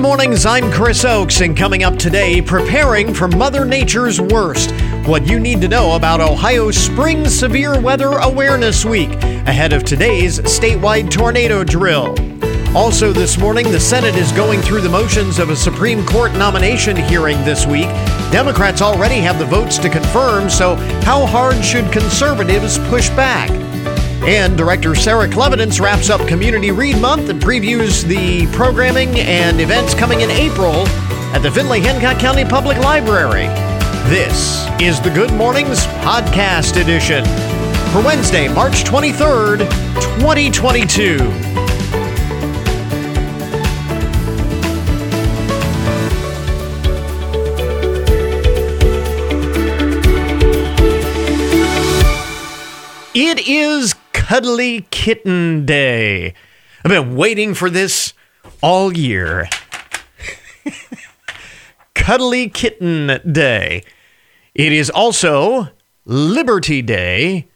mornings, I'm Chris Oakes, and coming up today, preparing for Mother Nature's worst. What you need to know about Ohio's Spring Severe Weather Awareness Week ahead of today's statewide tornado drill. Also, this morning, the Senate is going through the motions of a Supreme Court nomination hearing this week. Democrats already have the votes to confirm, so how hard should conservatives push back? And director Sarah Clevidence wraps up Community Read Month and previews the programming and events coming in April at the Findlay Hancock County Public Library. This is the Good Mornings Podcast Edition for Wednesday, March 23rd, 2022. It is Cuddly Kitten Day. I've been waiting for this all year. Cuddly Kitten Day. It is also Liberty Day.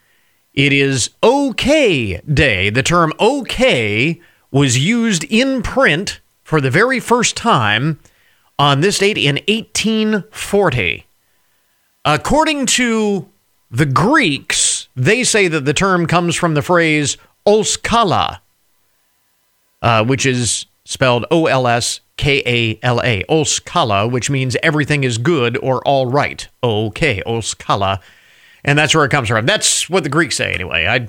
It is OK Day. The term OK was used in print for the very first time on this date in 1840. According to the Greeks, they say that the term comes from the phrase olskala, uh, which is spelled O L S K A L A, olskala, which means everything is good or all right. Okay, olskala. And that's where it comes from. That's what the Greeks say, anyway. I,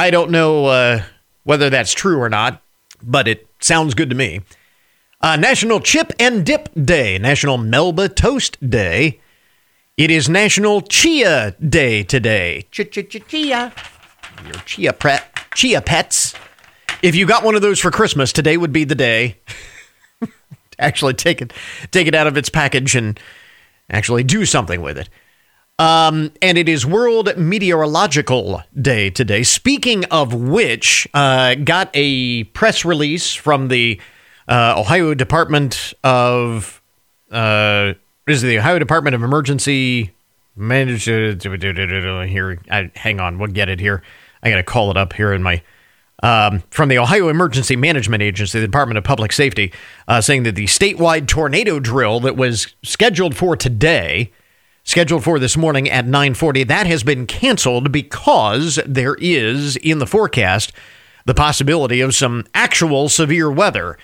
I don't know uh, whether that's true or not, but it sounds good to me. Uh, National Chip and Dip Day, National Melba Toast Day, it is National Chia Day today. Chia. Your chia, pet, chia pets. If you got one of those for Christmas, today would be the day. actually take it take it out of its package and actually do something with it. Um, and it is World Meteorological Day today. Speaking of which, uh, got a press release from the uh, Ohio Department of uh, is the Ohio Department of Emergency Management here. I, hang on, we'll get it here. I got to call it up here in my um, from the Ohio Emergency Management Agency, the Department of Public Safety, uh, saying that the statewide tornado drill that was scheduled for today, scheduled for this morning at 9:40, that has been canceled because there is in the forecast the possibility of some actual severe weather.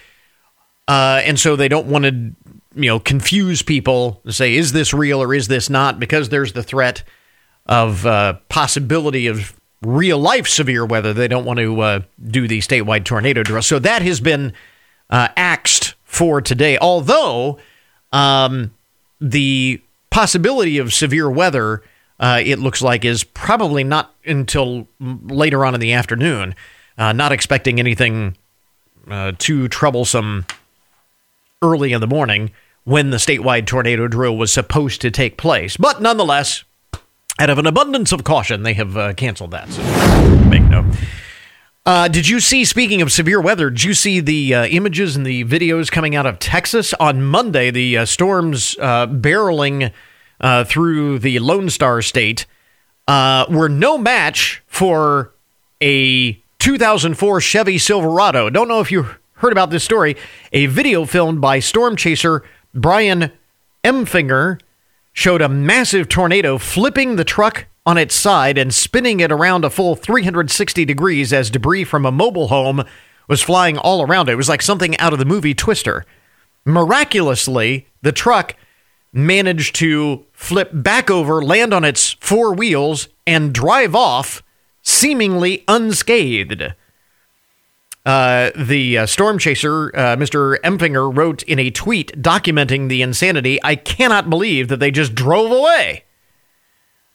Uh, and so they don't want to you know confuse people say is this real or is this not? Because there's the threat of uh, possibility of real life severe weather. They don't want to uh, do the statewide tornado drill. So that has been uh, axed for today. Although um, the possibility of severe weather uh, it looks like is probably not until later on in the afternoon. Uh, not expecting anything uh, too troublesome early in the morning when the statewide tornado drill was supposed to take place. But nonetheless, out of an abundance of caution, they have uh, canceled that. So make note. Uh, did you see, speaking of severe weather, did you see the uh, images and the videos coming out of Texas on Monday? The uh, storms uh, barreling uh, through the Lone Star State were no match for a 2004 Chevy Silverado. Don't know if you heard about this story. A video filmed by storm chaser Brian Emfinger showed a massive tornado flipping the truck on its side and spinning it around a full 360 degrees as debris from a mobile home was flying all around it. It was like something out of the movie Twister. Miraculously, the truck managed to flip back over, land on its four wheels, and drive off seemingly unscathed. Uh, the uh, storm chaser, uh, Mr. Emfinger, wrote in a tweet documenting the insanity I cannot believe that they just drove away.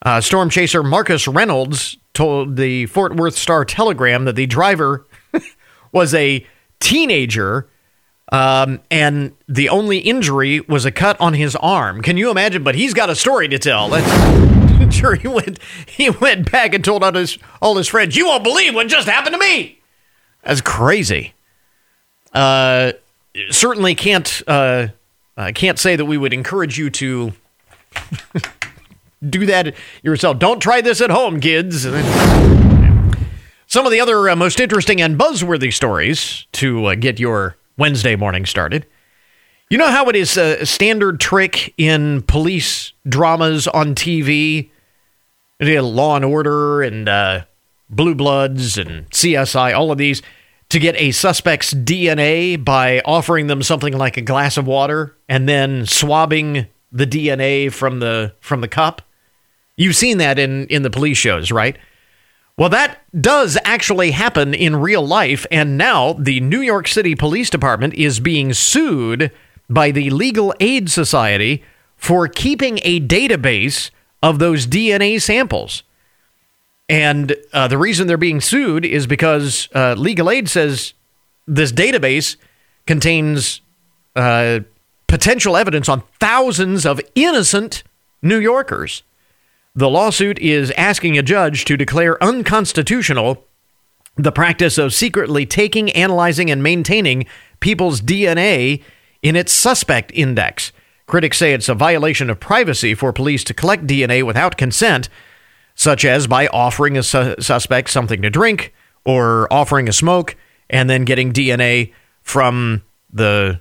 Uh, storm chaser Marcus Reynolds told the Fort Worth Star Telegram that the driver was a teenager um, and the only injury was a cut on his arm. Can you imagine? But he's got a story to tell. That's, sure, he went he went back and told all his all his friends, "You won't believe what just happened to me." That's crazy. Uh, certainly can't uh, uh, can't say that we would encourage you to do that yourself. Don't try this at home, kids. Some of the other uh, most interesting and buzzworthy stories to uh, get your Wednesday morning started. You know how it is a standard trick in police dramas on TV? Law and Order and uh, Blue Bloods and CSI, all of these, to get a suspect's DNA by offering them something like a glass of water and then swabbing the DNA from the from the cup. You've seen that in in the police shows, right? Well, that does actually happen in real life, and now the New York City Police Department is being sued by the Legal Aid Society for keeping a database of those DNA samples. And uh, the reason they're being sued is because uh, Legal Aid says this database contains uh, potential evidence on thousands of innocent New Yorkers. The lawsuit is asking a judge to declare unconstitutional the practice of secretly taking, analyzing, and maintaining people's DNA in its suspect index. Critics say it's a violation of privacy for police to collect DNA without consent, such as by offering a su- suspect something to drink or offering a smoke and then getting DNA from the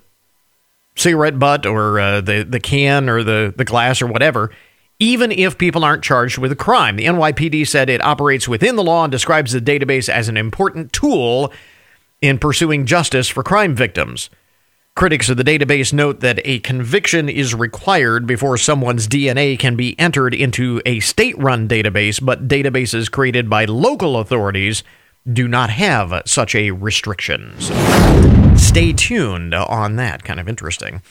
cigarette butt or uh, the, the can or the, the glass or whatever even if people aren't charged with a crime. The NYPD said it operates within the law and describes the database as an important tool in pursuing justice for crime victims. Critics of the database note that a conviction is required before someone's DNA can be entered into a state run database, but databases created by local authorities do not have such a restriction. So stay tuned on that. Kind of interesting.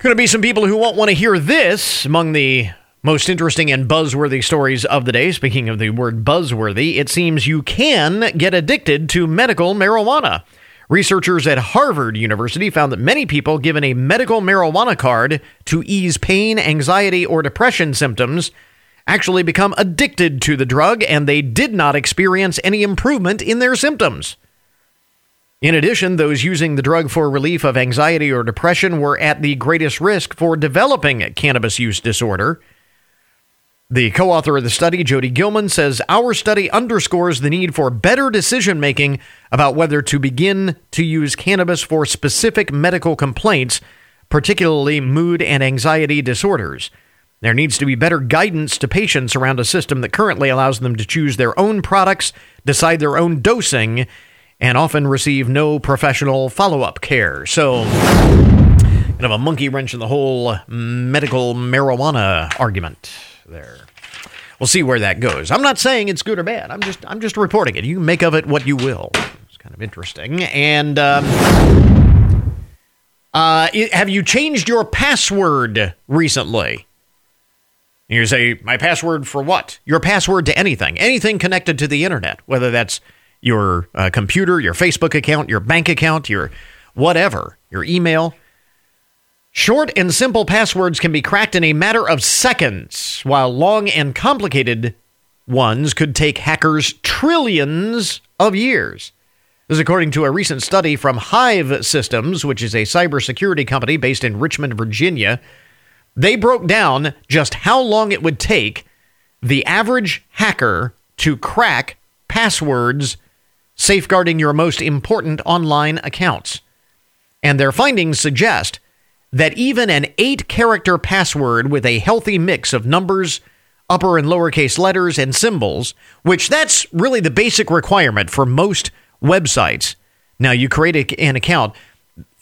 Going to be some people who won't want to hear this among the most interesting and buzzworthy stories of the day. Speaking of the word buzzworthy, it seems you can get addicted to medical marijuana. Researchers at Harvard University found that many people given a medical marijuana card to ease pain, anxiety, or depression symptoms actually become addicted to the drug and they did not experience any improvement in their symptoms. In addition, those using the drug for relief of anxiety or depression were at the greatest risk for developing cannabis use disorder. The co author of the study, Jody Gilman, says Our study underscores the need for better decision making about whether to begin to use cannabis for specific medical complaints, particularly mood and anxiety disorders. There needs to be better guidance to patients around a system that currently allows them to choose their own products, decide their own dosing, and often receive no professional follow up care. So, kind of a monkey wrench in the whole medical marijuana argument there. We'll see where that goes. I'm not saying it's good or bad. I'm just I'm just reporting it. You make of it what you will. It's kind of interesting. And um, uh, have you changed your password recently? You say, my password for what? Your password to anything, anything connected to the internet, whether that's your uh, computer, your Facebook account, your bank account, your whatever, your email. Short and simple passwords can be cracked in a matter of seconds, while long and complicated ones could take hackers trillions of years. This is according to a recent study from Hive Systems, which is a cybersecurity company based in Richmond, Virginia. They broke down just how long it would take the average hacker to crack passwords safeguarding your most important online accounts. And their findings suggest that even an eight character password with a healthy mix of numbers, upper and lowercase letters, and symbols, which that's really the basic requirement for most websites. Now, you create a, an account,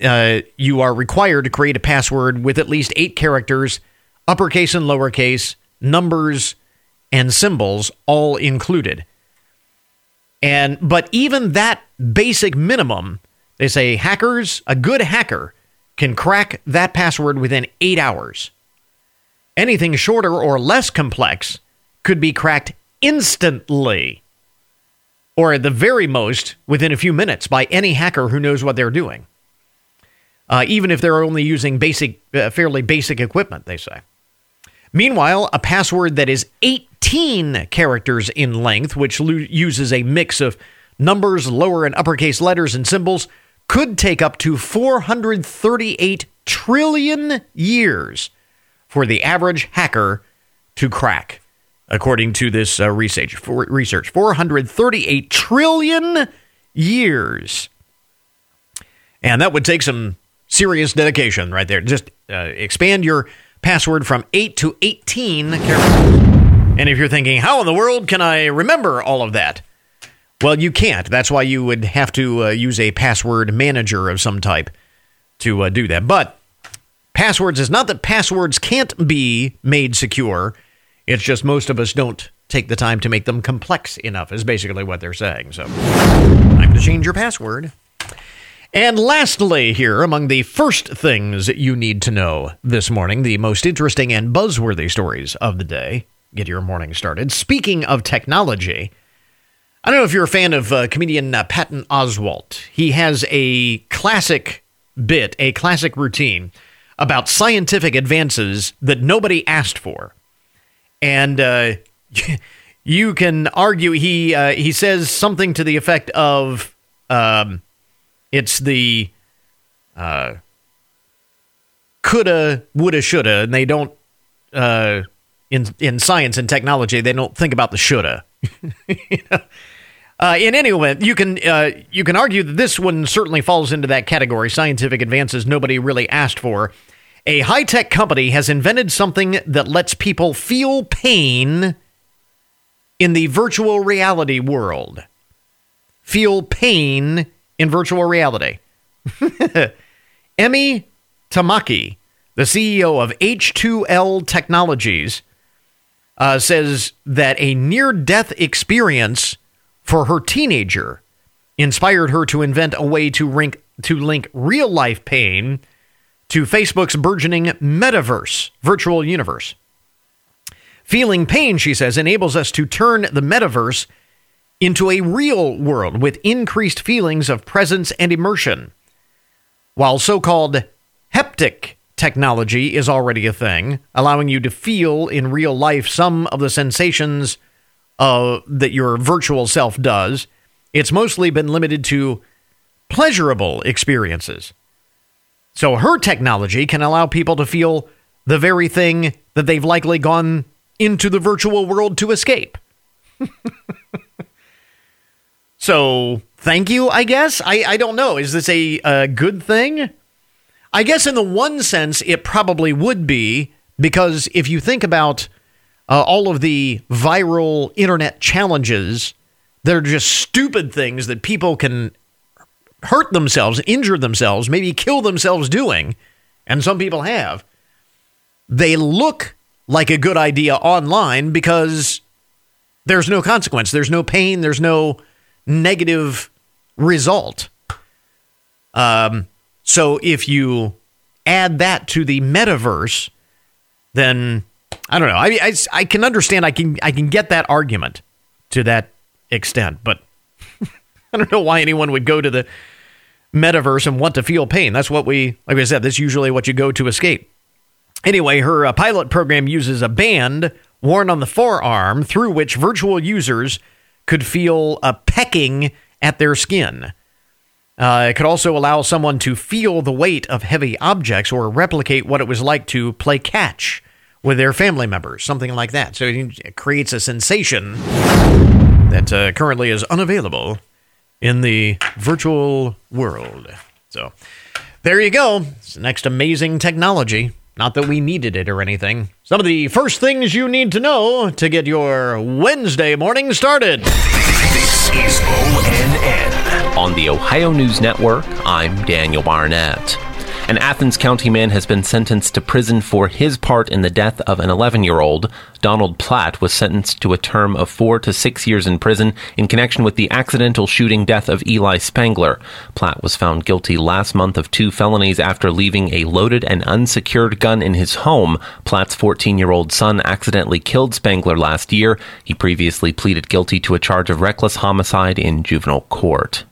uh, you are required to create a password with at least eight characters, uppercase and lowercase, numbers, and symbols all included. And but even that basic minimum, they say hackers, a good hacker can crack that password within eight hours. Anything shorter or less complex could be cracked instantly, or at the very most within a few minutes by any hacker who knows what they're doing. Uh, even if they're only using basic, uh, fairly basic equipment, they say. Meanwhile, a password that is 18 characters in length, which lo- uses a mix of numbers, lower and uppercase letters, and symbols, could take up to 438 trillion years for the average hacker to crack, according to this uh, research. For research, 438 trillion years, and that would take some serious dedication right there. Just uh, expand your password from 8 to 18 characters. And if you're thinking, how in the world can I remember all of that? Well, you can't. That's why you would have to uh, use a password manager of some type to uh, do that. But passwords is not that passwords can't be made secure. It's just most of us don't take the time to make them complex enough, is basically what they're saying. So, time to change your password. And lastly, here, among the first things you need to know this morning, the most interesting and buzzworthy stories of the day. Get your morning started. Speaking of technology, I don't know if you're a fan of uh, comedian uh, Patton Oswalt. He has a classic bit, a classic routine about scientific advances that nobody asked for. And uh, you can argue he uh, he says something to the effect of um, it's the uh, coulda, woulda, shoulda, and they don't uh, in in science and technology they don't think about the shoulda. you know? Uh, in any event, you can uh, you can argue that this one certainly falls into that category: scientific advances nobody really asked for. A high tech company has invented something that lets people feel pain in the virtual reality world. Feel pain in virtual reality. Emi Tamaki, the CEO of H2L Technologies, uh, says that a near death experience for her teenager inspired her to invent a way to link, to link real life pain to Facebook's burgeoning metaverse, virtual universe. Feeling pain, she says, enables us to turn the metaverse into a real world with increased feelings of presence and immersion. While so called haptic technology is already a thing, allowing you to feel in real life some of the sensations uh, that your virtual self does, it's mostly been limited to pleasurable experiences. So her technology can allow people to feel the very thing that they've likely gone into the virtual world to escape. So thank you, I guess. I, I don't know. Is this a, a good thing? I guess in the one sense, it probably would be because if you think about uh, all of the viral internet challenges that are just stupid things that people can hurt themselves, injure themselves, maybe kill themselves doing, and some people have, they look like a good idea online because there's no consequence, there's no pain, there's no negative result. Um, so if you add that to the metaverse, then I don't know. I, I, I can understand. I can I can get that argument to that extent, but I don't know why anyone would go to the metaverse and want to feel pain. That's what we, like I said, that's usually what you go to escape. Anyway, her uh, pilot program uses a band worn on the forearm through which virtual users could feel a pecking at their skin. Uh, it could also allow someone to feel the weight of heavy objects or replicate what it was like to play catch with their family members, something like that. So it creates a sensation that uh, currently is unavailable in the virtual world. So there you go. It's the next amazing technology. Not that we needed it or anything. Some of the first things you need to know to get your Wednesday morning started. This is ONN. On the Ohio News Network, I'm Daniel Barnett. An Athens County man has been sentenced to prison for his part in the death of an 11 year old. Donald Platt was sentenced to a term of four to six years in prison in connection with the accidental shooting death of Eli Spangler. Platt was found guilty last month of two felonies after leaving a loaded and unsecured gun in his home. Platt's 14 year old son accidentally killed Spangler last year. He previously pleaded guilty to a charge of reckless homicide in juvenile court.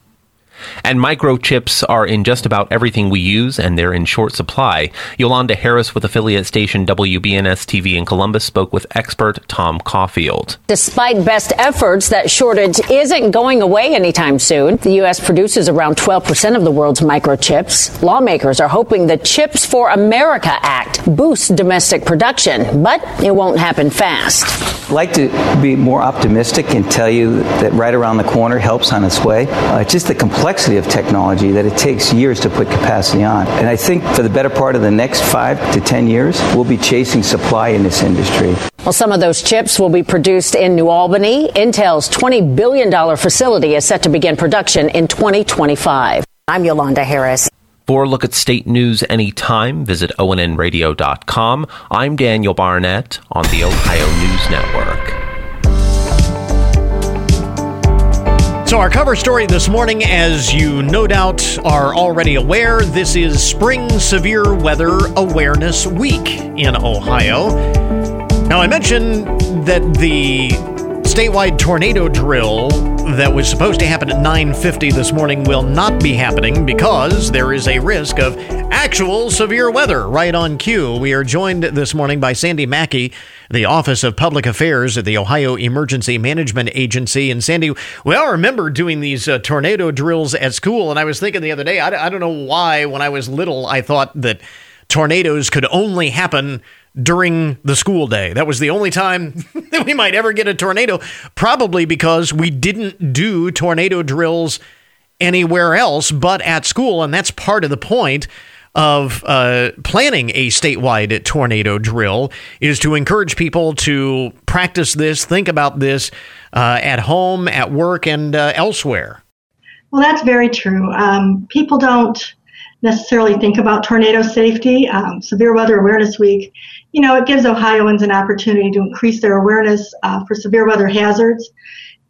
And microchips are in just about everything we use, and they're in short supply. Yolanda Harris with affiliate station WBNS TV in Columbus spoke with expert Tom Caulfield. Despite best efforts, that shortage isn't going away anytime soon. The U.S. produces around 12% of the world's microchips. Lawmakers are hoping the Chips for America Act boosts domestic production, but it won't happen fast. I'd like to be more optimistic and tell you that right around the corner helps on its way. Uh, just the complexity complexity of technology that it takes years to put capacity on. And I think for the better part of the next five to 10 years, we'll be chasing supply in this industry. Well, some of those chips will be produced in New Albany. Intel's $20 billion facility is set to begin production in 2025. I'm Yolanda Harris. For a look at state news anytime, visit onnradio.com. I'm Daniel Barnett on the Ohio News Network. So, our cover story this morning, as you no doubt are already aware, this is Spring Severe Weather Awareness Week in Ohio. Now, I mentioned that the statewide tornado drill that was supposed to happen at 9:50 this morning will not be happening because there is a risk of actual severe weather right on cue. We are joined this morning by Sandy Mackey, the Office of Public Affairs at the Ohio Emergency Management Agency. And Sandy, we all remember doing these uh, tornado drills at school, and I was thinking the other day, I, I don't know why when I was little I thought that tornadoes could only happen during the school day. That was the only time that we might ever get a tornado, probably because we didn't do tornado drills anywhere else but at school. And that's part of the point of uh, planning a statewide tornado drill is to encourage people to practice this, think about this uh, at home, at work, and uh, elsewhere. Well, that's very true. Um, people don't necessarily think about tornado safety. Um, Severe Weather Awareness Week, you know, it gives Ohioans an opportunity to increase their awareness uh, for severe weather hazards.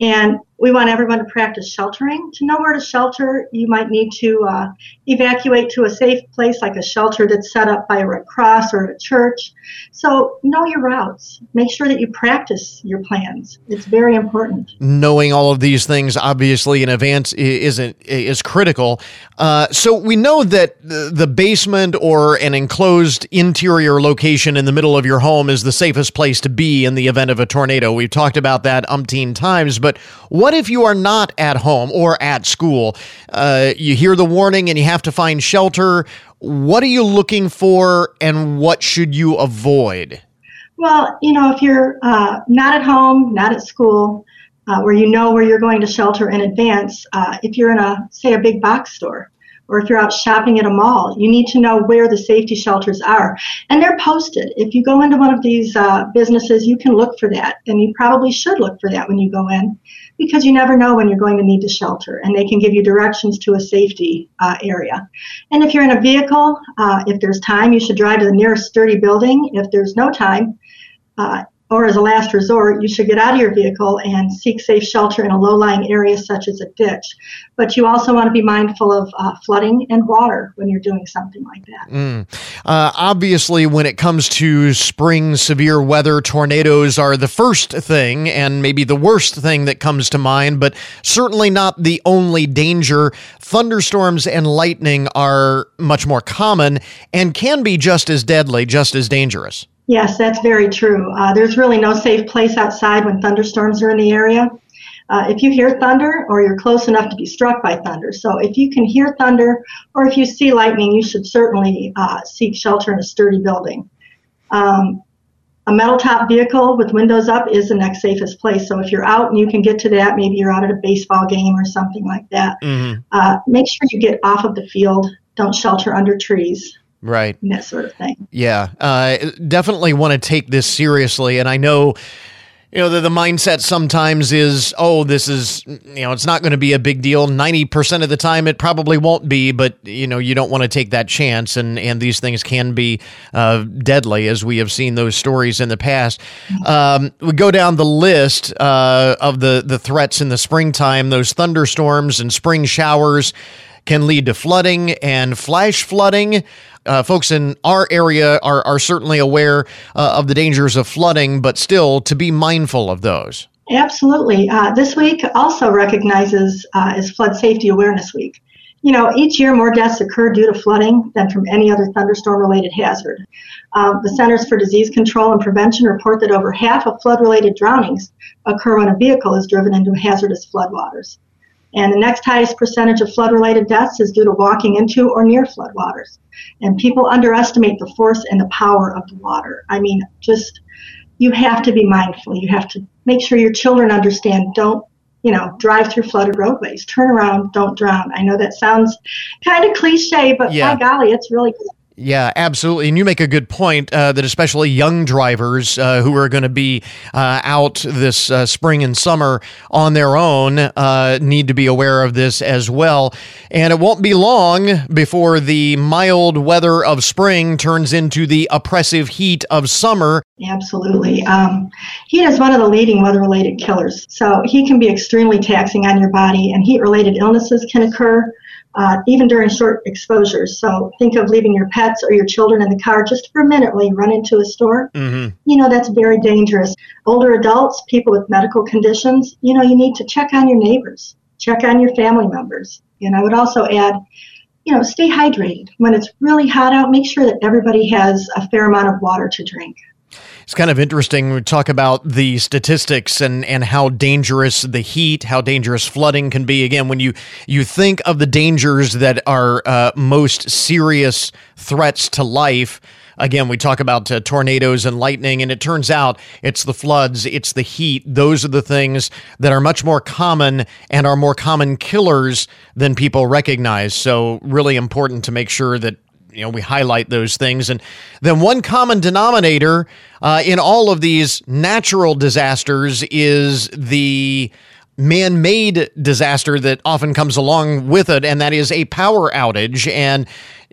And we want everyone to practice sheltering. To know where to shelter, you might need to uh, evacuate to a safe place like a shelter that's set up by a Red Cross or a church. So know your routes. Make sure that you practice your plans. It's very important. Knowing all of these things, obviously, in advance isn't is critical. Uh, so we know that the basement or an enclosed interior location in the middle of your home is the safest place to be in the event of a tornado. We've talked about that umpteen times, but what if you are not at home or at school? Uh, you hear the warning and you have to find shelter. What are you looking for and what should you avoid? Well, you know, if you're uh, not at home, not at school, uh, where you know where you're going to shelter in advance, uh, if you're in a, say, a big box store, or if you're out shopping at a mall, you need to know where the safety shelters are. And they're posted. If you go into one of these uh, businesses, you can look for that. And you probably should look for that when you go in because you never know when you're going to need to shelter. And they can give you directions to a safety uh, area. And if you're in a vehicle, uh, if there's time, you should drive to the nearest sturdy building. If there's no time, uh, or as a last resort, you should get out of your vehicle and seek safe shelter in a low lying area such as a ditch. But you also want to be mindful of uh, flooding and water when you're doing something like that. Mm. Uh, obviously, when it comes to spring severe weather, tornadoes are the first thing and maybe the worst thing that comes to mind, but certainly not the only danger. Thunderstorms and lightning are much more common and can be just as deadly, just as dangerous. Yes, that's very true. Uh, there's really no safe place outside when thunderstorms are in the area. Uh, if you hear thunder or you're close enough to be struck by thunder. So if you can hear thunder or if you see lightning, you should certainly uh, seek shelter in a sturdy building. Um, a metal top vehicle with windows up is the next safest place. So if you're out and you can get to that, maybe you're out at a baseball game or something like that, mm-hmm. uh, make sure you get off of the field. Don't shelter under trees right. That sort of thing. Yeah. Uh, definitely want to take this seriously and i know you know the, the mindset sometimes is oh this is you know it's not going to be a big deal. 90% of the time it probably won't be but you know you don't want to take that chance and and these things can be uh, deadly as we have seen those stories in the past. Um, we go down the list uh, of the the threats in the springtime those thunderstorms and spring showers can lead to flooding and flash flooding. Uh, folks in our area are, are certainly aware uh, of the dangers of flooding, but still to be mindful of those. Absolutely. Uh, this week also recognizes uh, as Flood Safety Awareness Week. You know, each year more deaths occur due to flooding than from any other thunderstorm related hazard. Uh, the Centers for Disease Control and Prevention report that over half of flood related drownings occur when a vehicle is driven into hazardous floodwaters. And the next highest percentage of flood related deaths is due to walking into or near floodwaters. And people underestimate the force and the power of the water. I mean, just you have to be mindful. You have to make sure your children understand don't you know, drive through flooded roadways. Turn around, don't drown. I know that sounds kind of cliche, but yeah. by golly, it's really good. Yeah, absolutely. And you make a good point uh, that especially young drivers uh, who are going to be uh, out this uh, spring and summer on their own uh, need to be aware of this as well. And it won't be long before the mild weather of spring turns into the oppressive heat of summer. Absolutely. Um, heat is one of the leading weather related killers. So, heat can be extremely taxing on your body, and heat related illnesses can occur uh, even during short exposures. So think of leaving your pets or your children in the car just for a minute while you run into a store. Mm-hmm. You know, that's very dangerous. Older adults, people with medical conditions, you know, you need to check on your neighbors, check on your family members. And I would also add, you know, stay hydrated. When it's really hot out, make sure that everybody has a fair amount of water to drink. It's kind of interesting. We talk about the statistics and, and how dangerous the heat, how dangerous flooding can be. Again, when you, you think of the dangers that are uh, most serious threats to life, again, we talk about uh, tornadoes and lightning, and it turns out it's the floods, it's the heat. Those are the things that are much more common and are more common killers than people recognize. So, really important to make sure that you know we highlight those things. And then one common denominator uh, in all of these natural disasters is the man-made disaster that often comes along with it and that is a power outage. And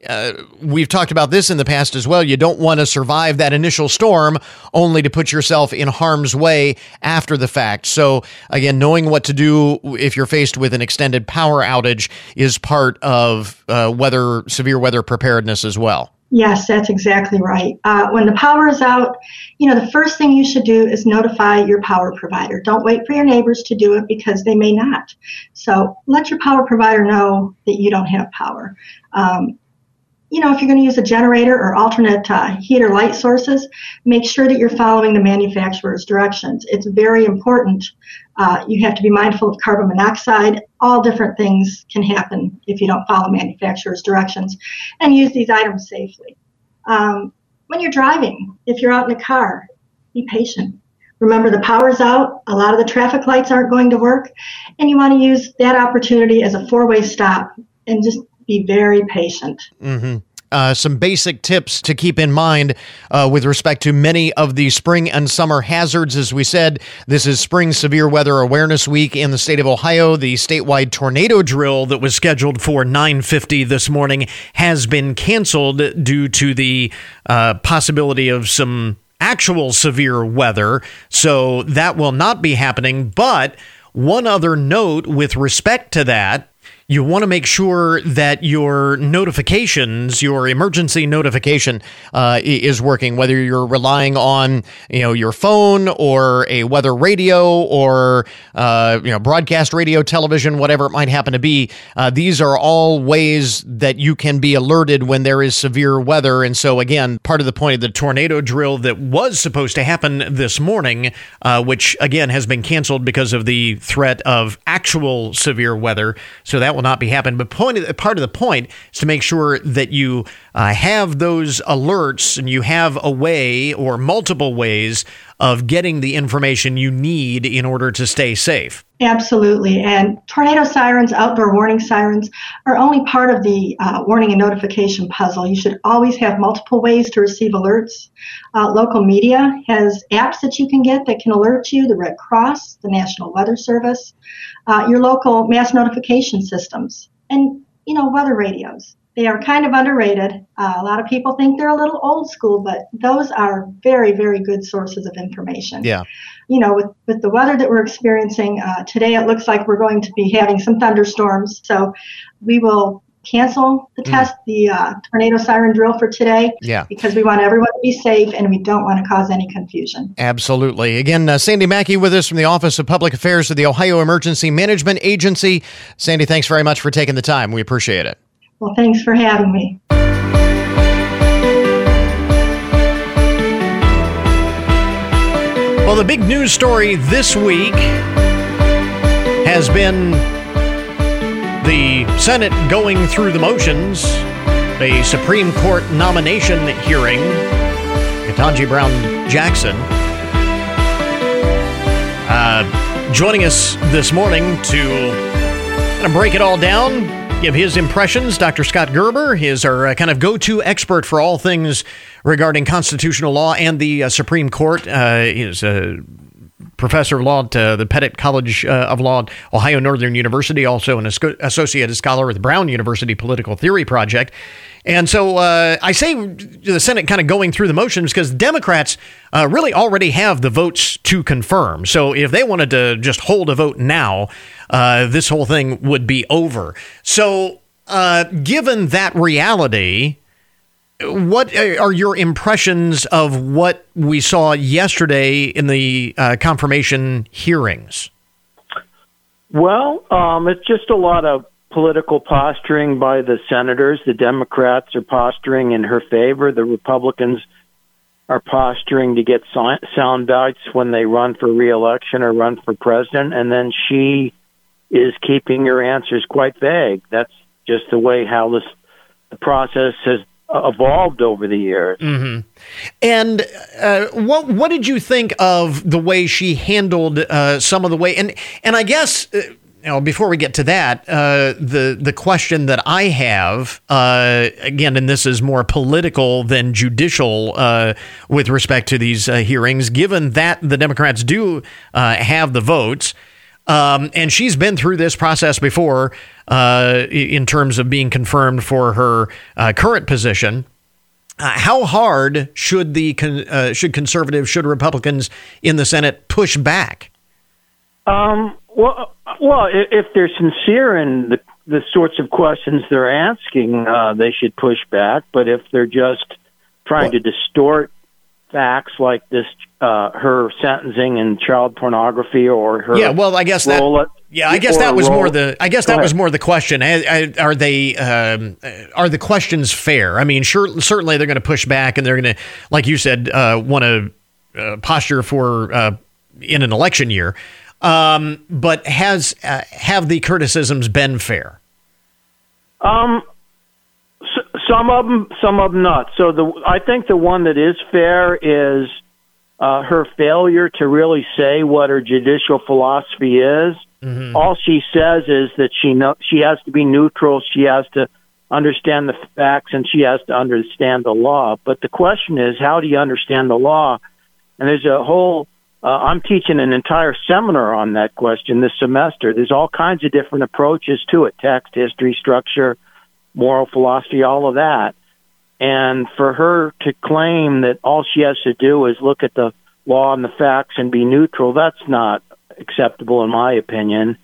uh, we've talked about this in the past as well. You don't want to survive that initial storm only to put yourself in harm's way after the fact. So, again, knowing what to do if you're faced with an extended power outage is part of uh, weather, severe weather preparedness as well. Yes, that's exactly right. Uh, when the power is out, you know, the first thing you should do is notify your power provider. Don't wait for your neighbors to do it because they may not. So let your power provider know that you don't have power. Um, you know, if you're going to use a generator or alternate uh, heat or light sources, make sure that you're following the manufacturer's directions. It's very important. Uh, you have to be mindful of carbon monoxide. All different things can happen if you don't follow manufacturer's directions and use these items safely. Um, when you're driving, if you're out in a car, be patient. Remember, the power's out, a lot of the traffic lights aren't going to work, and you want to use that opportunity as a four way stop and just be very patient. Mm-hmm. Uh, some basic tips to keep in mind uh, with respect to many of the spring and summer hazards. As we said, this is Spring Severe Weather Awareness Week in the state of Ohio. The statewide tornado drill that was scheduled for 9:50 this morning has been canceled due to the uh, possibility of some actual severe weather. So that will not be happening. But one other note with respect to that you want to make sure that your notifications, your emergency notification, uh, is working. Whether you're relying on you know your phone or a weather radio or uh, you know broadcast radio, television, whatever it might happen to be, uh, these are all ways that you can be alerted when there is severe weather. And so again, part of the point of the tornado drill that was supposed to happen this morning, uh, which again has been canceled because of the threat of actual severe weather. So that will not be happening. But point, part of the point is to make sure that you uh, have those alerts and you have a way or multiple ways of getting the information you need in order to stay safe. Absolutely. And tornado sirens, outdoor warning sirens, are only part of the uh, warning and notification puzzle. You should always have multiple ways to receive alerts. Uh, local media has apps that you can get that can alert you the Red Cross, the National Weather Service, uh, your local mass notification systems, and, you know, weather radios. They are kind of underrated. Uh, a lot of people think they're a little old school, but those are very, very good sources of information. Yeah. You know, with, with the weather that we're experiencing uh, today, it looks like we're going to be having some thunderstorms. So we will cancel the mm. test, the uh, tornado siren drill for today. Yeah. Because we want everyone to be safe and we don't want to cause any confusion. Absolutely. Again, uh, Sandy Mackey with us from the Office of Public Affairs of the Ohio Emergency Management Agency. Sandy, thanks very much for taking the time. We appreciate it. Well, thanks for having me. Well, the big news story this week has been the Senate going through the motions, a Supreme Court nomination hearing, Ketanji Brown Jackson. Uh, Joining us this morning to kind of break it all down, give his impressions. Dr. Scott Gerber is our uh, kind of go to expert for all things regarding constitutional law and the uh, Supreme Court. Uh, is a professor of law at uh, the Pettit College uh, of Law at Ohio Northern University, also an associated scholar with Brown University Political Theory Project. And so uh, I say the Senate kind of going through the motions because Democrats uh, really already have the votes to confirm. So if they wanted to just hold a vote now, uh, this whole thing would be over. So uh, given that reality, what are your impressions of what we saw yesterday in the uh, confirmation hearings? Well, um, it's just a lot of political posturing by the senators. The Democrats are posturing in her favor. The Republicans are posturing to get sound bites when they run for reelection or run for president. And then she is keeping her answers quite vague. That's just the way how this the process has evolved over the years. Mm-hmm. And uh, what what did you think of the way she handled uh, some of the way and and I guess uh, you know, before we get to that, uh, the the question that I have uh, again, and this is more political than judicial uh, with respect to these hearings, given that the Democrats do have the votes, um, and she's been through this process before uh, in terms of being confirmed for her current position. how hard should the con- should conservatives, should Republicans in the Senate push back? Um, well, well, if they're sincere in the the sorts of questions they're asking, uh, they should push back. But if they're just trying to distort facts like this, uh, her sentencing and child pornography, or her yeah, well, I guess that at, yeah, I guess that was more the I guess that was more the question. Are they um, are the questions fair? I mean, sure, certainly they're going to push back, and they're going to, like you said, uh, want to uh, posture for uh, in an election year. Um, but has uh, have the criticisms been fair? Um, some of them, some of them not. So the I think the one that is fair is uh, her failure to really say what her judicial philosophy is. Mm-hmm. All she says is that she know she has to be neutral. She has to understand the facts and she has to understand the law. But the question is, how do you understand the law? And there's a whole uh, I'm teaching an entire seminar on that question this semester. There's all kinds of different approaches to it text, history, structure, moral philosophy, all of that. And for her to claim that all she has to do is look at the law and the facts and be neutral, that's not acceptable in my opinion.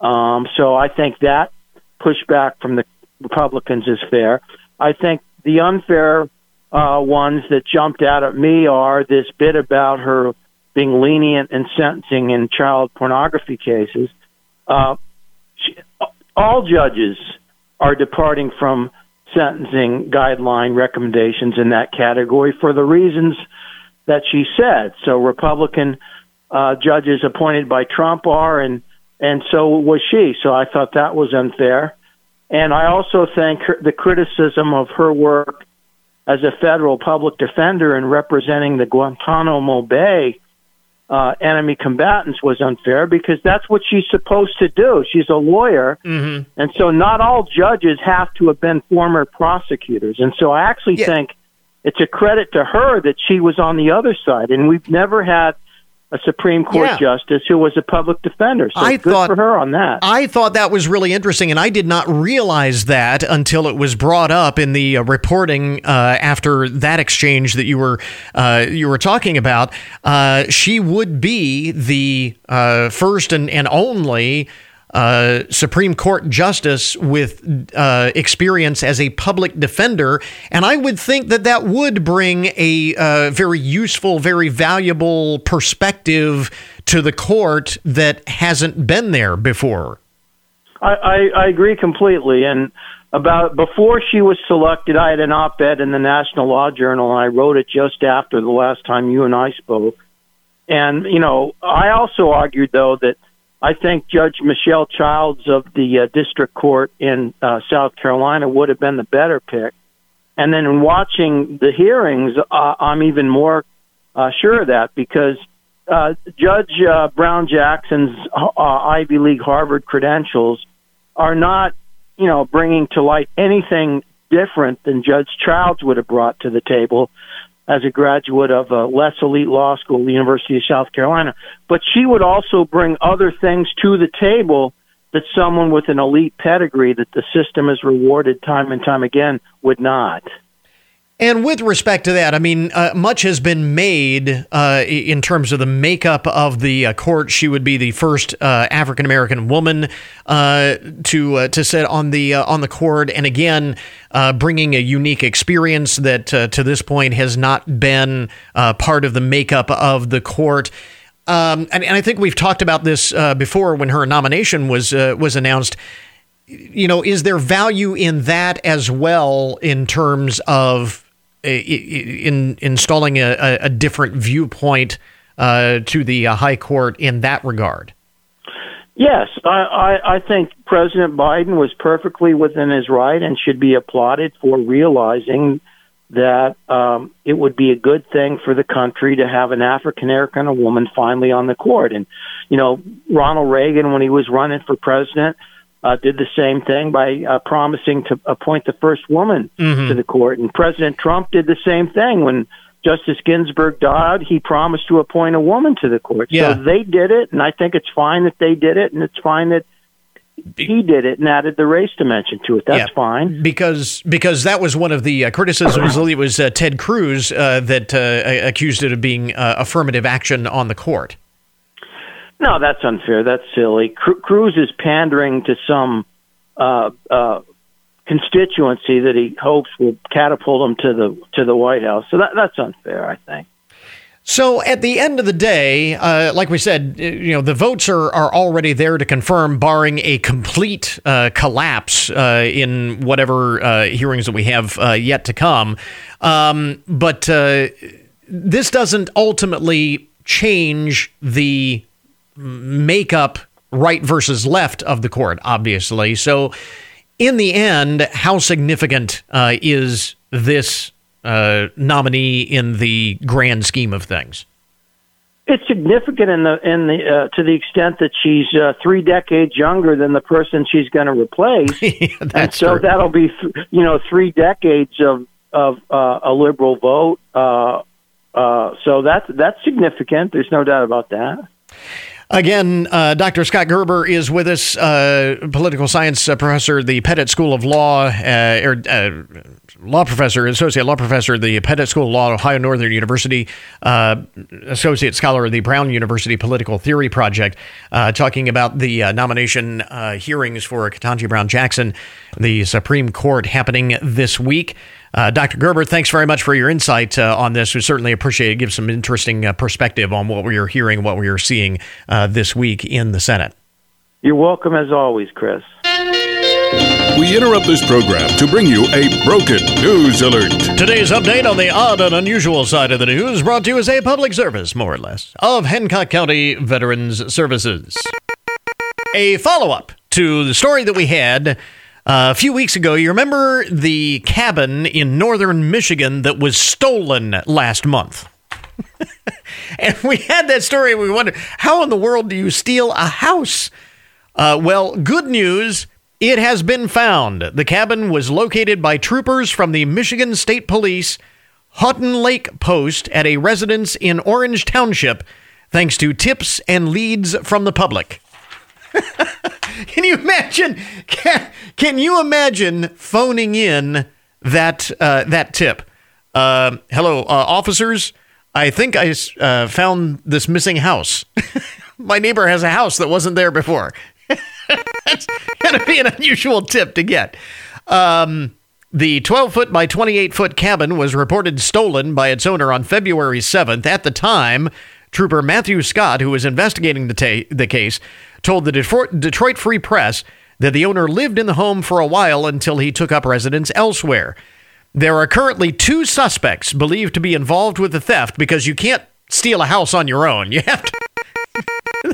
Um, so I think that pushback from the Republicans is fair. I think the unfair uh, ones that jumped out at me are this bit about her being lenient in sentencing in child pornography cases. Uh, she, all judges are departing from sentencing guideline recommendations in that category for the reasons that she said. So Republican uh, judges appointed by Trump are, and and so was she. So I thought that was unfair. And I also think her, the criticism of her work as a federal public defender and representing the Guantanamo Bay uh, enemy combatants was unfair because that's what she's supposed to do. She's a lawyer, mm-hmm. and so not all judges have to have been former prosecutors. And so I actually yeah. think it's a credit to her that she was on the other side, and we've never had a Supreme Court yeah. justice who was a public defender. So I good thought, for her on that. I thought that was really interesting, and I did not realize that until it was brought up in the uh, reporting uh, after that exchange that you were uh, you were talking about. Uh, she would be the uh, first and, and only uh, Supreme Court justice with uh, experience as a public defender. And I would think that that would bring a uh, very useful, very valuable perspective to the court that hasn't been there before. I, I, I agree completely. And about before she was selected, I had an op ed in the National Law Journal, and I wrote it just after the last time you and I spoke. And, you know, I also argued, though, that I think Judge Michelle Childs of the uh, district court in uh, South Carolina would have been the better pick. And then in watching the hearings, uh, I'm even more uh, sure of that because uh, Judge uh, Brown Jackson's uh, Ivy League Harvard credentials are not, you know, bringing to light anything different than Judge Childs would have brought to the table as a graduate of uh, a less elite law school, the University of South Carolina. But she would also bring other things to the table that someone with an elite pedigree that the system has rewarded time and time again would not. And with respect to that, I mean, uh, much has been made uh, in terms of the makeup of the uh, court. She would be the first uh, African American woman uh, to uh, to sit on the on the court, and again, bringing a unique experience that to this point has not been part of the makeup of the court. Um, and, and, I think we've talked about this before when her nomination was was announced you know, is there value in that as well in terms of in installing a, a different viewpoint uh, to the uh, High Court in that regard? Yes, I, I, I think President Biden was perfectly within his right and should be applauded for realizing that um, it would be a good thing for the country to have an African American woman finally on the court. And, you know, Ronald Reagan, when he was running for president, uh, did the same thing by uh, promising to appoint the first woman mm-hmm. to the court. And President Trump did the same thing when Justice Ginsburg died. He promised to appoint a woman to the court. Yeah. So they did it, and I think it's fine that they did it, and it's fine that he did it and added the race dimension to it. That's yeah, fine because because that was one of the uh, criticisms. it was uh, Ted Cruz uh, that uh, accused it of being uh, affirmative action on the court. No, that's unfair. That's silly. Cruz is pandering to some uh, uh, constituency that he hopes will catapult him to the to the White House. So that, that's unfair, I think. So at the end of the day, uh, like we said, uh, you know, the votes are, are already there to confirm, barring a complete uh, collapse uh, in whatever uh, hearings that we have uh, yet to come. Um, but this doesn't ultimately change the makeup right versus left of the court, obviously. So, in the end, how significant uh, is this uh, nominee in the grand scheme of things? It's significant in the in the uh, to the extent that she's uh, three decades younger than the person she's going to replace, yeah, and so true. that'll be th- you know three decades of of uh, a liberal vote. Uh, so that's that's significant. There's no doubt about that. Again, uh, Dr. Scott Gerber is with us, uh, political science uh, professor, the Pettit School of Law, uh, er, uh, law professor, associate law professor, the Pettit School of Law, Ohio Northern University, uh, associate scholar of the Brown University Political Theory Project, talking about the nomination hearings for Ketanji Brown Jackson, the Supreme Court happening this week. Uh, Dr. Gerber, thanks very much for your insight uh, on this. We certainly appreciate it. Give some interesting uh, perspective on what we are hearing, what we are seeing uh, this week in the Senate. You're welcome as always, Chris. We interrupt this program to bring you a broken news alert. Today's update on the odd and unusual side of the news brought to you as a public service, more or less, of Hancock County Veterans Services. A follow up to the story that we had uh, a few weeks ago, you remember the cabin in northern Michigan that was stolen last month? and we had that story. We wondered, how in the world do you steal a house? Uh, well, good news. It has been found. The cabin was located by troopers from the Michigan State Police Houghton Lake Post at a residence in Orange Township, thanks to tips and leads from the public. can you imagine? Can, can you imagine phoning in that uh, that tip? Uh, hello, uh, officers. I think I uh, found this missing house. My neighbor has a house that wasn't there before. That's going to be an unusual tip to get. Um, the 12 foot by 28 foot cabin was reported stolen by its owner on February 7th. At the time, Trooper Matthew Scott, who was investigating the, ta- the case, told the Detroit Free Press that the owner lived in the home for a while until he took up residence elsewhere. There are currently two suspects believed to be involved with the theft because you can't steal a house on your own. You have to.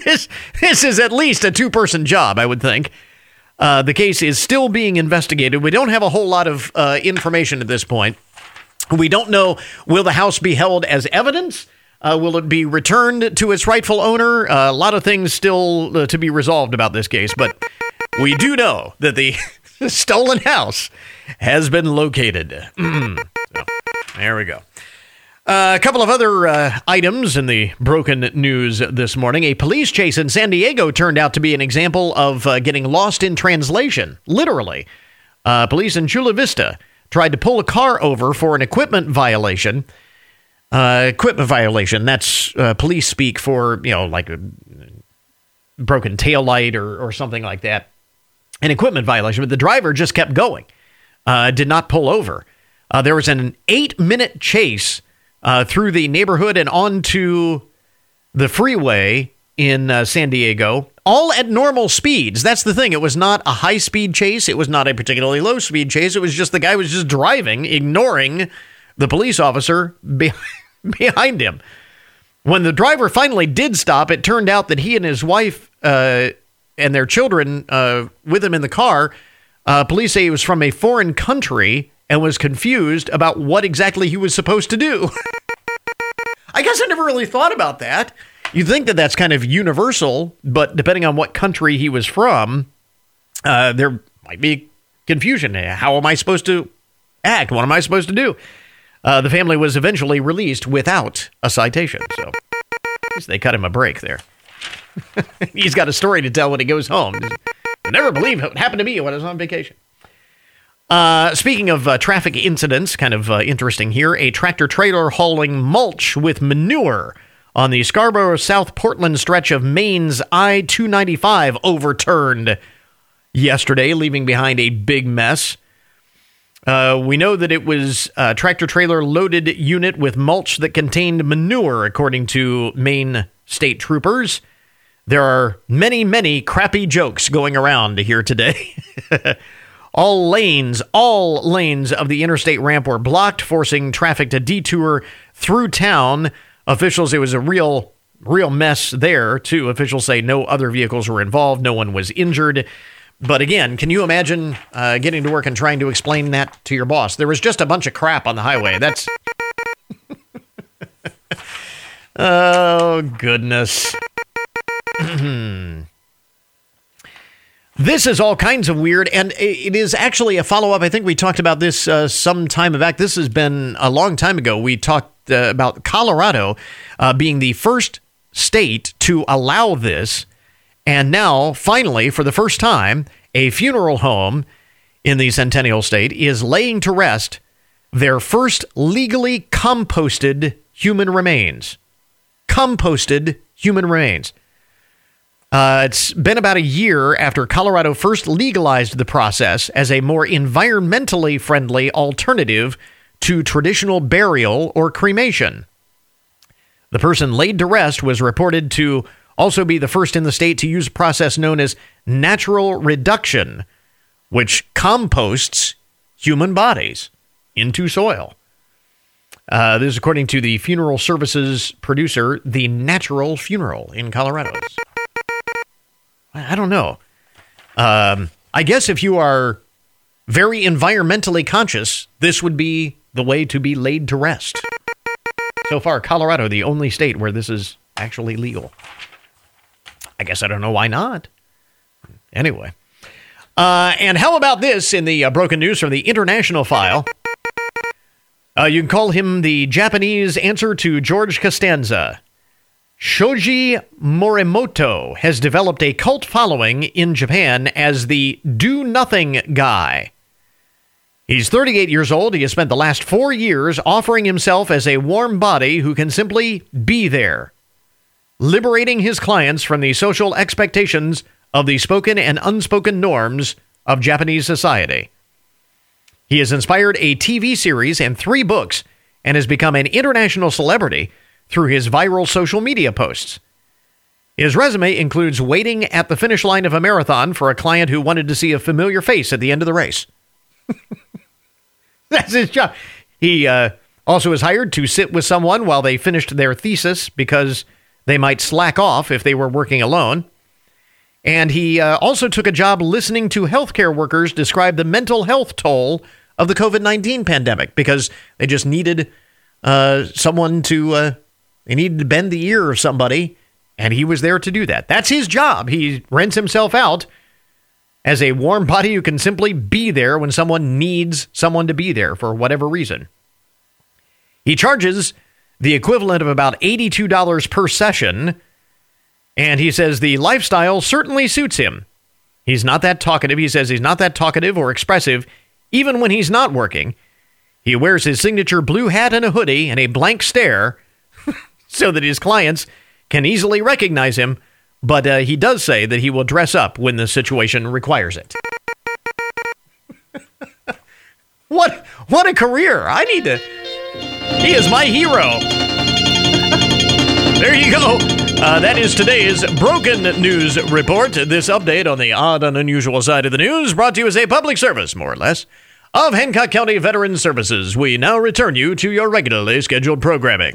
this, this is at least a two person job, I would think. Uh, the case is still being investigated. We don't have a whole lot of uh, information at this point. We don't know will the house be held as evidence? Uh, will it be returned to its rightful owner? Uh, a lot of things still uh, to be resolved about this case, but we do know that the stolen house has been located. so, there we go. Uh, a couple of other uh, items in the broken news this morning. A police chase in San Diego turned out to be an example of uh, getting lost in translation, literally. Uh, police in Chula Vista tried to pull a car over for an equipment violation. Uh, equipment violation, that's uh, police speak for, you know, like a broken tail light or, or something like that. An equipment violation, but the driver just kept going, did not pull over. there was an eight minute chase uh, through the neighborhood and onto the freeway in uh, San Diego, all at normal speeds. That's the thing. It was not a high speed chase. It was not a particularly low speed chase. It was just the guy was just driving, ignoring the police officer be- behind him. When the driver finally did stop, it turned out that he and his wife uh, and their children uh, with him in the car, uh, police say he was from a foreign country and was confused about what exactly he was supposed to do. I guess I never really thought about that. You think that that's kind of universal, but depending on what country he was from, uh, there might be confusion. How am I supposed to act? What am I supposed to do? Uh, the family was eventually released without a citation, so they cut him a break there. He's got a story to tell when he goes home. Never believe what happened to me when I was on vacation. Uh, speaking of uh, traffic incidents, kind of uh, interesting here, a tractor trailer hauling mulch with manure on the Scarborough South Portland stretch of Maine's I 295 overturned yesterday, leaving behind a big mess. Uh, we know that it was a tractor trailer loaded unit with mulch that contained manure, according to Maine state troopers. There are many, many crappy jokes going around here today. All lanes, all lanes of the interstate ramp were blocked, forcing traffic to detour through town. Officials, it was a real, real mess there, too. Officials say no other vehicles were involved, no one was injured. But again, can you imagine uh, getting to work and trying to explain that to your boss? There was just a bunch of crap on the highway. That's. oh, goodness. This is all kinds of weird, and it is actually a follow up. I think we talked about this uh, some time back. This has been a long time ago. We talked uh, about Colorado uh, being the first state to allow this, and now, finally, for the first time, a funeral home in the Centennial State is laying to rest their first legally composted human remains. Composted human remains. Uh, it's been about a year after Colorado first legalized the process as a more environmentally friendly alternative to traditional burial or cremation. The person laid to rest was reported to also be the first in the state to use a process known as natural reduction, which composts human bodies into soil. Uh, this is according to the funeral services producer, The Natural Funeral in Colorado. I don't know. Um, I guess if you are very environmentally conscious, this would be the way to be laid to rest. So far, Colorado, the only state where this is actually legal. I guess I don't know why not. Anyway. Uh, and how about this in the uh, broken news from the international file? Uh, you can call him the Japanese answer to George Costanza. Shoji Morimoto has developed a cult following in Japan as the do nothing guy. He's 38 years old. He has spent the last four years offering himself as a warm body who can simply be there, liberating his clients from the social expectations of the spoken and unspoken norms of Japanese society. He has inspired a TV series and three books and has become an international celebrity through his viral social media posts. His resume includes waiting at the finish line of a marathon for a client who wanted to see a familiar face at the end of the race. That's his job. He uh, also was hired to sit with someone while they finished their thesis because they might slack off if they were working alone. And he uh, also took a job listening to healthcare workers describe the mental health toll of the COVID 19 pandemic because they just needed uh, someone to uh, They needed to bend the ear of somebody, and he was there to do that. That's his job. He rents himself out as a warm body who can simply be there when someone needs someone to be there for whatever reason. He charges the equivalent of about $82 per session, and he says the lifestyle certainly suits him. He's not that talkative. He says he's not that talkative or expressive, even when he's not working. He wears his signature blue hat and a hoodie and a blank stare so that his clients can easily recognize him, but uh, he does say that he will dress up when the situation requires it. what what a career. I need to He is my hero. there you go. Uh, that is today's Broken News Report. This update on the odd and unusual side of the news brought to you as a public service, more or less, of Hancock County Veteran Services. We now return you to your regularly scheduled programming.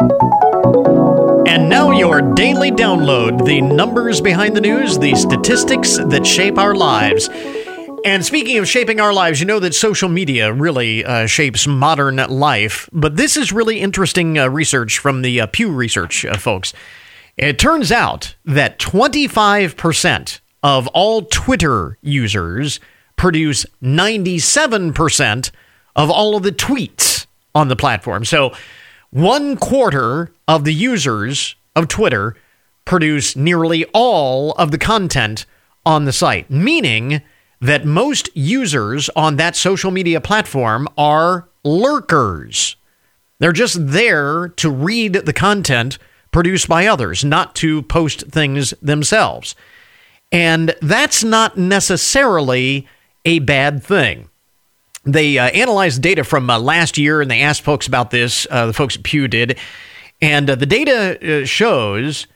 And now, your daily download the numbers behind the news, the statistics that shape our lives. And speaking of shaping our lives, you know that social media really uh, shapes modern life. But this is really interesting uh, research from the uh, Pew Research uh, folks. It turns out that 25% of all Twitter users produce 97% of all of the tweets on the platform. So, one quarter of the users of Twitter produce nearly all of the content on the site, meaning that most users on that social media platform are lurkers. They're just there to read the content produced by others, not to post things themselves. And that's not necessarily a bad thing they uh, analyzed data from uh, last year and they asked folks about this. Uh, the folks at Pew did. And uh, the data uh, shows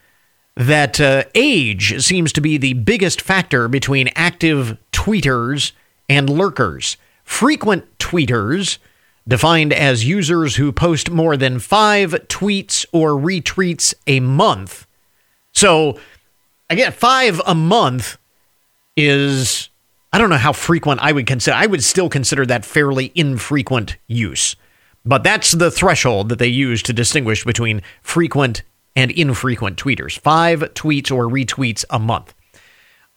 that uh, age seems to be the biggest factor between active tweeters and lurkers. Frequent tweeters, defined as users who post more than five tweets or retweets a month. So, again, five a month is I don't know how frequent I would consider. I would still consider that fairly infrequent use. But that's the threshold that they use to distinguish between frequent and infrequent tweeters. Five tweets or retweets a month.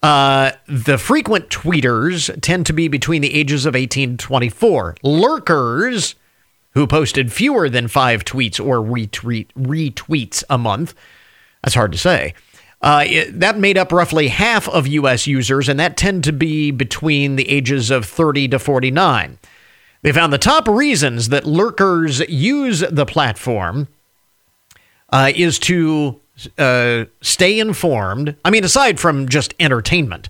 Uh, the frequent tweeters tend to be between the ages of 18 to 24. Lurkers, who posted fewer than five tweets or retweet, retweets a month, that's hard to say, uh, it, that made up roughly half of U.S. users, and that tend to be between the ages of 30 to 49. They found the top reasons that lurkers use the platform uh, is to uh, stay informed. I mean, aside from just entertainment,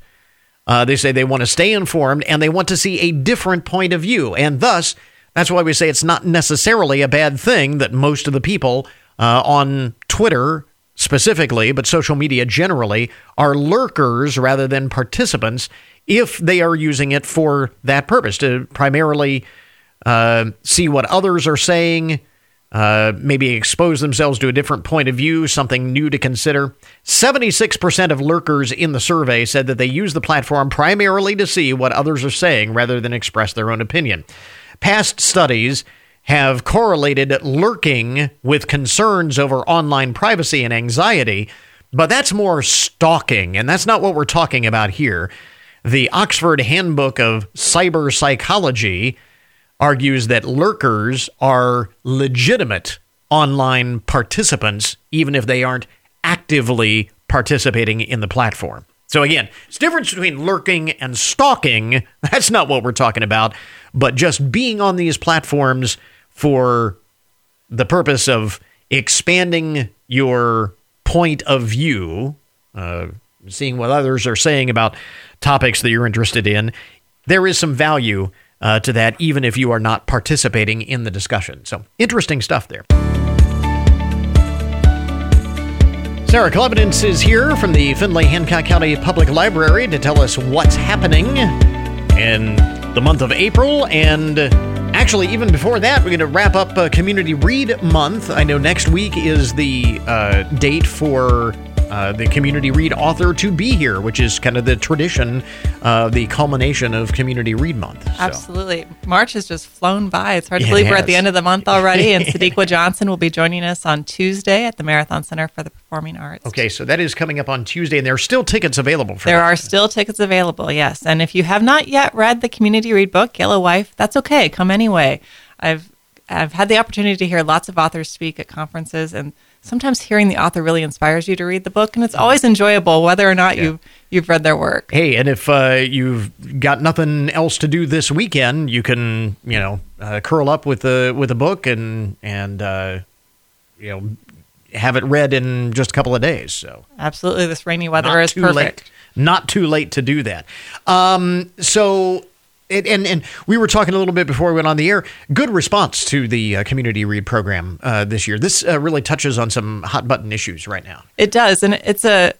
uh, they say they want to stay informed and they want to see a different point of view. And thus, that's why we say it's not necessarily a bad thing that most of the people uh, on Twitter specifically, but social media generally, are lurkers rather than participants if they are using it for that purpose to primarily uh, see what others are saying, uh, maybe expose themselves to a different point of view, something new to consider. 76% of lurkers in the survey said that they use the platform primarily to see what others are saying rather than express their own opinion. Past studies have correlated lurking with concerns over online privacy and anxiety, but that's more stalking, and that's not what we're talking about here. The Oxford Handbook of Cyber Psychology argues that lurkers are legitimate online participants, even if they aren't actively participating in the platform. So again, it's difference between lurking and stalking. That's not what we're talking about, but just being on these platforms for the purpose of expanding your point of view, uh, seeing what others are saying about topics that you're interested in, there is some value uh, to that, even if you are not participating in the discussion. So, interesting stuff there. Sarah Clevidence is here from the Findlay Hancock County Public Library to tell us what's happening in the month of April. And actually, even before that, we're going to wrap up uh, Community Read Month. I know next week is the uh, date for uh, the Community Read author to be here, which is kind of the tradition, uh, the culmination of Community Read Month. So. Absolutely. March has just flown by. It's hard to It believe we're at the end of the month already. And Sadeqa Johnson will be joining us on Tuesday at the Marathon Center for the Performing Arts. Okay, so that is coming up on Tuesday, and there are still tickets available for There that. are still tickets available, yes. And if you have not yet read the community read book, Yellow Wife, that's okay. Come anyway. I've I've had the opportunity to hear lots of authors speak at conferences and sometimes hearing the author really inspires you to read the book and it's always enjoyable whether or not you've you've read their work. Hey, and if uh, you've got nothing else to do this weekend, you can you know uh, curl up with a with a book and and uh, you know have it read in just a couple of days. So Absolutely. This rainy weather not is too perfect. late. Not too late to do that. Um, so. It, and and we were talking a little bit before we went on the air. Good response to the uh, community read program uh, this year. This uh, really touches on some hot button issues right now. It does, and it's a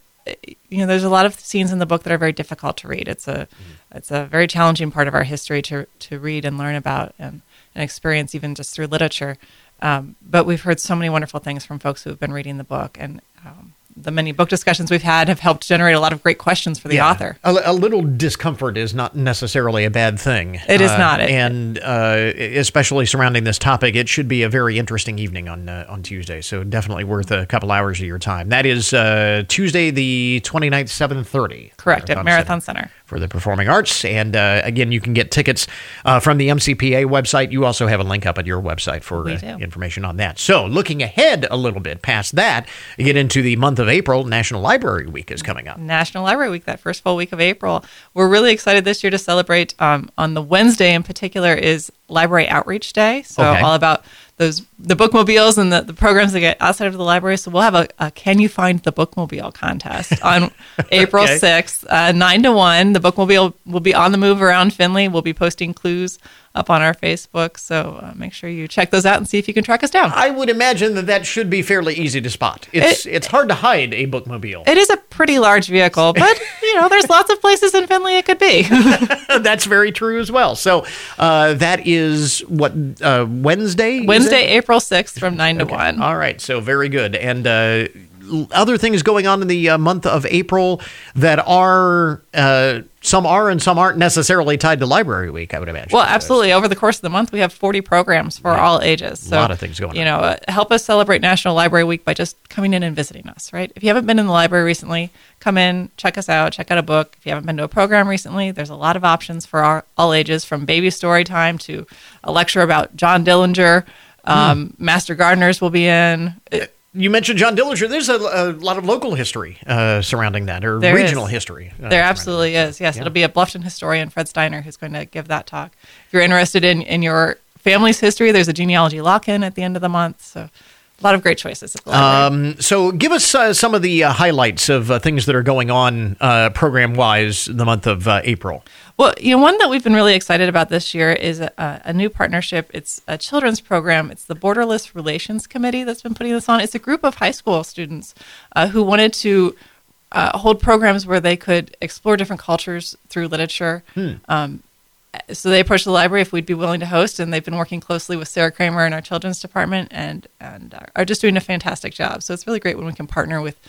you know there's a lot of scenes in the book that are very difficult to read. It's a it's a very challenging part of our history to to read and learn about and, and experience even just through literature. Um, but we've heard so many wonderful things from folks who have been reading the book, and um, the many book discussions we've had have helped generate a lot of great questions for the Yeah. author. A, a little discomfort is not necessarily a bad thing. It is Uh, not. It- and uh, especially surrounding this topic, it should be a very interesting evening on uh, on Tuesday. So definitely worth a couple hours of your time. That is uh, Tuesday, the 29th, seven thirty. Correct at Marathon Center. For the Performing Arts. And uh, again, you can get tickets uh, from the MCPA website. You also have a link up at your website for uh, information on that. So, looking ahead a little bit past that, you get into the month of April. National Library Week is coming up. National Library Week, that first full week of April. We're really excited this year to celebrate. Um, on the Wednesday in particular is Library Outreach Day. So Okay. all about those the bookmobiles and the, the programs that get outside of the library. So we'll have a, a Can You Find the Bookmobile contest on April Okay. 6th, uh, 9 to 1. The bookmobile will be on the move around Findlay. We'll be posting clues up on our Facebook. So uh, make sure you check those out and see if you can track us down. I would imagine that that should be fairly easy to spot. It's it's hard to hide a bookmobile. It is a pretty large vehicle, but you know, there's lots of places in Findlay it could be. That's very true as well. So uh, that is what uh, Wednesday. Wednesday. April 6th from 9 to 1. All right, so very good. And uh, other things going on in the uh, month of April that are uh, some are and some aren't necessarily tied to Library Week. I would imagine. Well, absolutely. Over the course of the month, we have 40 programs for all ages. So, Lot of things going You on. know, uh, help us celebrate National Library Week by just coming in and visiting us, right? If you haven't been in the library recently, come in, check us out, check out a book. If you haven't been to a program recently, there's a lot of options for our, all ages, from baby story time to a lecture about John Dillinger. Um, Hmm. Master Gardeners will be in. It- You mentioned John Dillinger. There's a, a lot of local history uh, surrounding that, or There regional is. history. uh, There absolutely is. Yes, it'll be a Bluffton historian, Fred Steiner, who's going to give that talk. If you're interested in, in your family's history, there's a genealogy lock-in at the end of the month. So a lot of great choices at the library. Um, so, give us uh, some of the uh, highlights of uh, things that are going on uh, program-wise the month of uh, April. Well, you know, one that we've been really excited about this year is a, a new partnership. It's a children's program. It's the Borderless Relations Committee that's been putting this on. It's a group of high school students uh, who wanted to uh, hold programs where they could explore different cultures through literature. Um, so they approached the library if we'd be willing to host, and they've been working closely with Sarah Kramer in our children's department, and and are just doing a fantastic job. So it's really great when we can partner with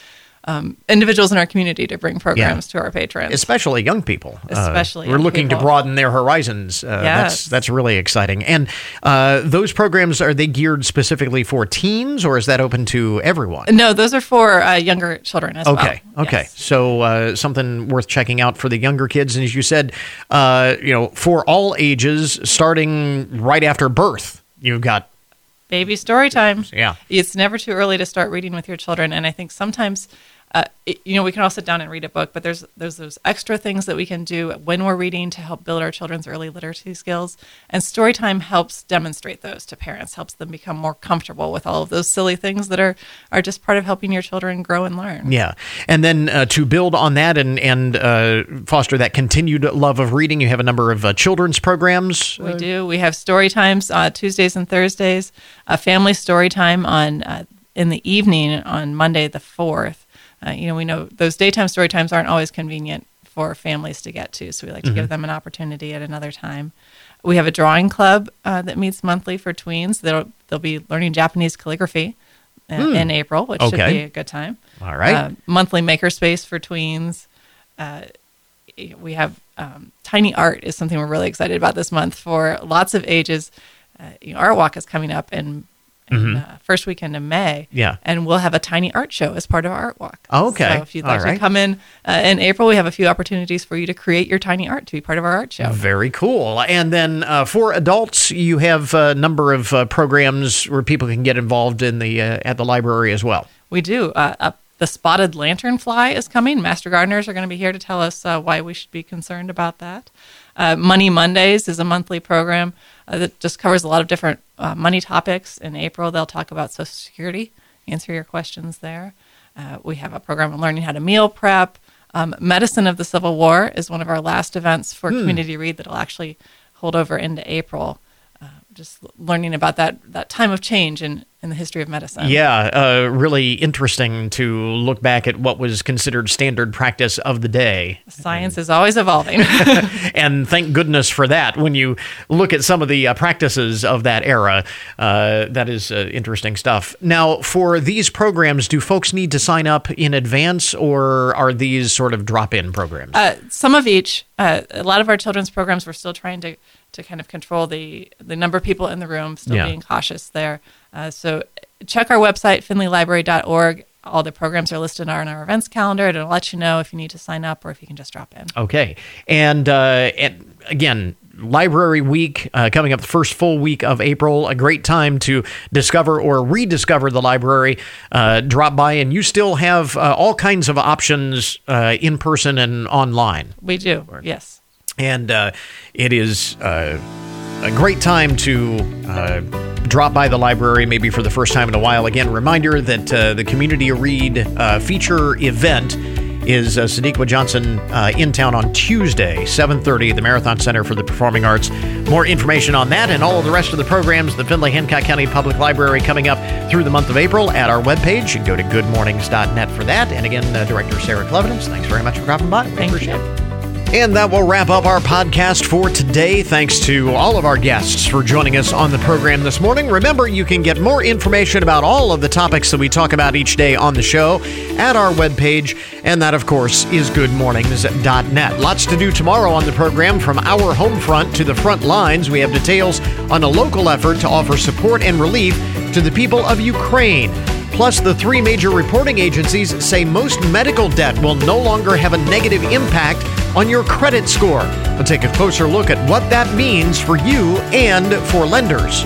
um, individuals in our community to bring programs to our patrons. especially young people. Uh, Especially we're young looking to broaden their horizons. Uh, That's Yes. that's really exciting. And uh, those programs are they geared specifically for teens, or is that open to everyone? No, those are for uh, younger children as Okay. well. Okay. Yes. So uh, something worth checking out for the younger kids, and as you said, uh, you know, for all ages, starting right after birth, you've got Baby story time. Yeah. It's never too early to start reading with your children, and I think sometimes. Uh, it, you know, we can all sit down and read a book, but there's there's those extra things that we can do when we're reading to help build our children's early literacy skills. And story time helps demonstrate those to parents, helps them become more comfortable with all of those silly things that are are just part of helping your children grow and learn. Yeah, and then uh, to build on that and and uh, foster that continued love of reading, you have a number of uh, children's programs. We do. We have story times uh, Tuesdays and Thursdays. A family story time on uh, in the evening on Monday the fourth. Uh, you know, we know those daytime story times aren't always convenient for families to get to, so we like to give them an opportunity at another time. We have a drawing club uh, that meets monthly for tweens. They'll they'll be learning Japanese calligraphy uh, in April, which should be a good time. All right. Uh, monthly makerspace for tweens. Uh, we have um, tiny art is something we're really excited about this month for lots of ages. Uh, you know, Art Walk is coming up in, in uh, first weekend of May. Mm-hmm. Yeah. and we'll have a tiny art show as part of our Art Walk. Okay. so if you'd like right. to come in uh, in April, we have a few opportunities for you to create your tiny art to be part of our art show. Very cool. And then uh, for adults, you have a number of uh, programs where people can get involved in the uh, at the library as well. We do. Uh, the spotted lanternfly is coming. Master gardeners are going to be here to tell us uh, why we should be concerned about that. Uh, money Mondays is a monthly program uh, that just covers a lot of different uh, money topics. In April, they'll talk about Social Security, answer your questions there. Uh, we have a program on learning how to meal prep. Um, Medicine of the Civil War is one of our last events for Community Read that'll actually hold over into April. Just learning about that, that time of change in, in the history of medicine. Yeah, uh, really interesting to look back at what was considered standard practice of the day. Science is always evolving. and thank goodness for that. When you look at some of the uh, practices of that era, uh, that is uh, interesting stuff. Now, for these programs, do folks need to sign up in advance, or are these sort of drop-in programs? uh, some of each. Uh, a lot of our children's programs, we're still trying to, to kind of control the, the number of people in the room, still Yeah. being cautious there. Uh, so check our website, findlaylibrary.org. All the programs are listed on our events calendar. It'll let you know if you need to sign up or if you can just drop in. Okay, and uh, and again. Library Week uh, coming up the first full week of April. A great time to discover or rediscover the library. Uh, drop by, and you still have uh, all kinds of options uh, in person and online. We do, yes. And uh, it is uh, a great time to uh, drop by the library, maybe for the first time in a while. Again, reminder that uh, the Community Read uh, feature event is uh, Sadeqa Johnson uh, in town on Tuesday, 7:30 at the Marathon Center for the Performing Arts. More information on that and all of the rest of the programs, at the Findlay Hancock County Public Library coming up through the month of April at our webpage. Go to goodmornings.net for that. And again, uh, Director Sarah Clevidence, thanks very much for dropping by. We Thank appreciate you. it. And that will wrap up our podcast for today. Thanks to all of our guests for joining us on the program this morning. Remember, you can get more information about all of the topics that we talk about each day on the show at our webpage, and that, of course, is goodmornings.net. Lots to do tomorrow on the program from our home front to the front lines. We have details on a local effort to offer support and relief to the people of Ukraine. Plus, the three major reporting agencies say most medical debt will no longer have a negative impact on your credit score. We'll take a closer look at what that means for you and for lenders.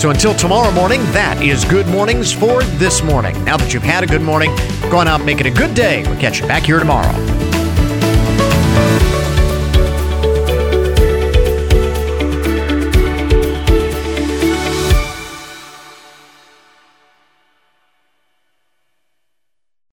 So until tomorrow morning, that is Good Mornings for this morning. Now that you've had a good morning, go on out and make it a good day. We'll catch you back here tomorrow.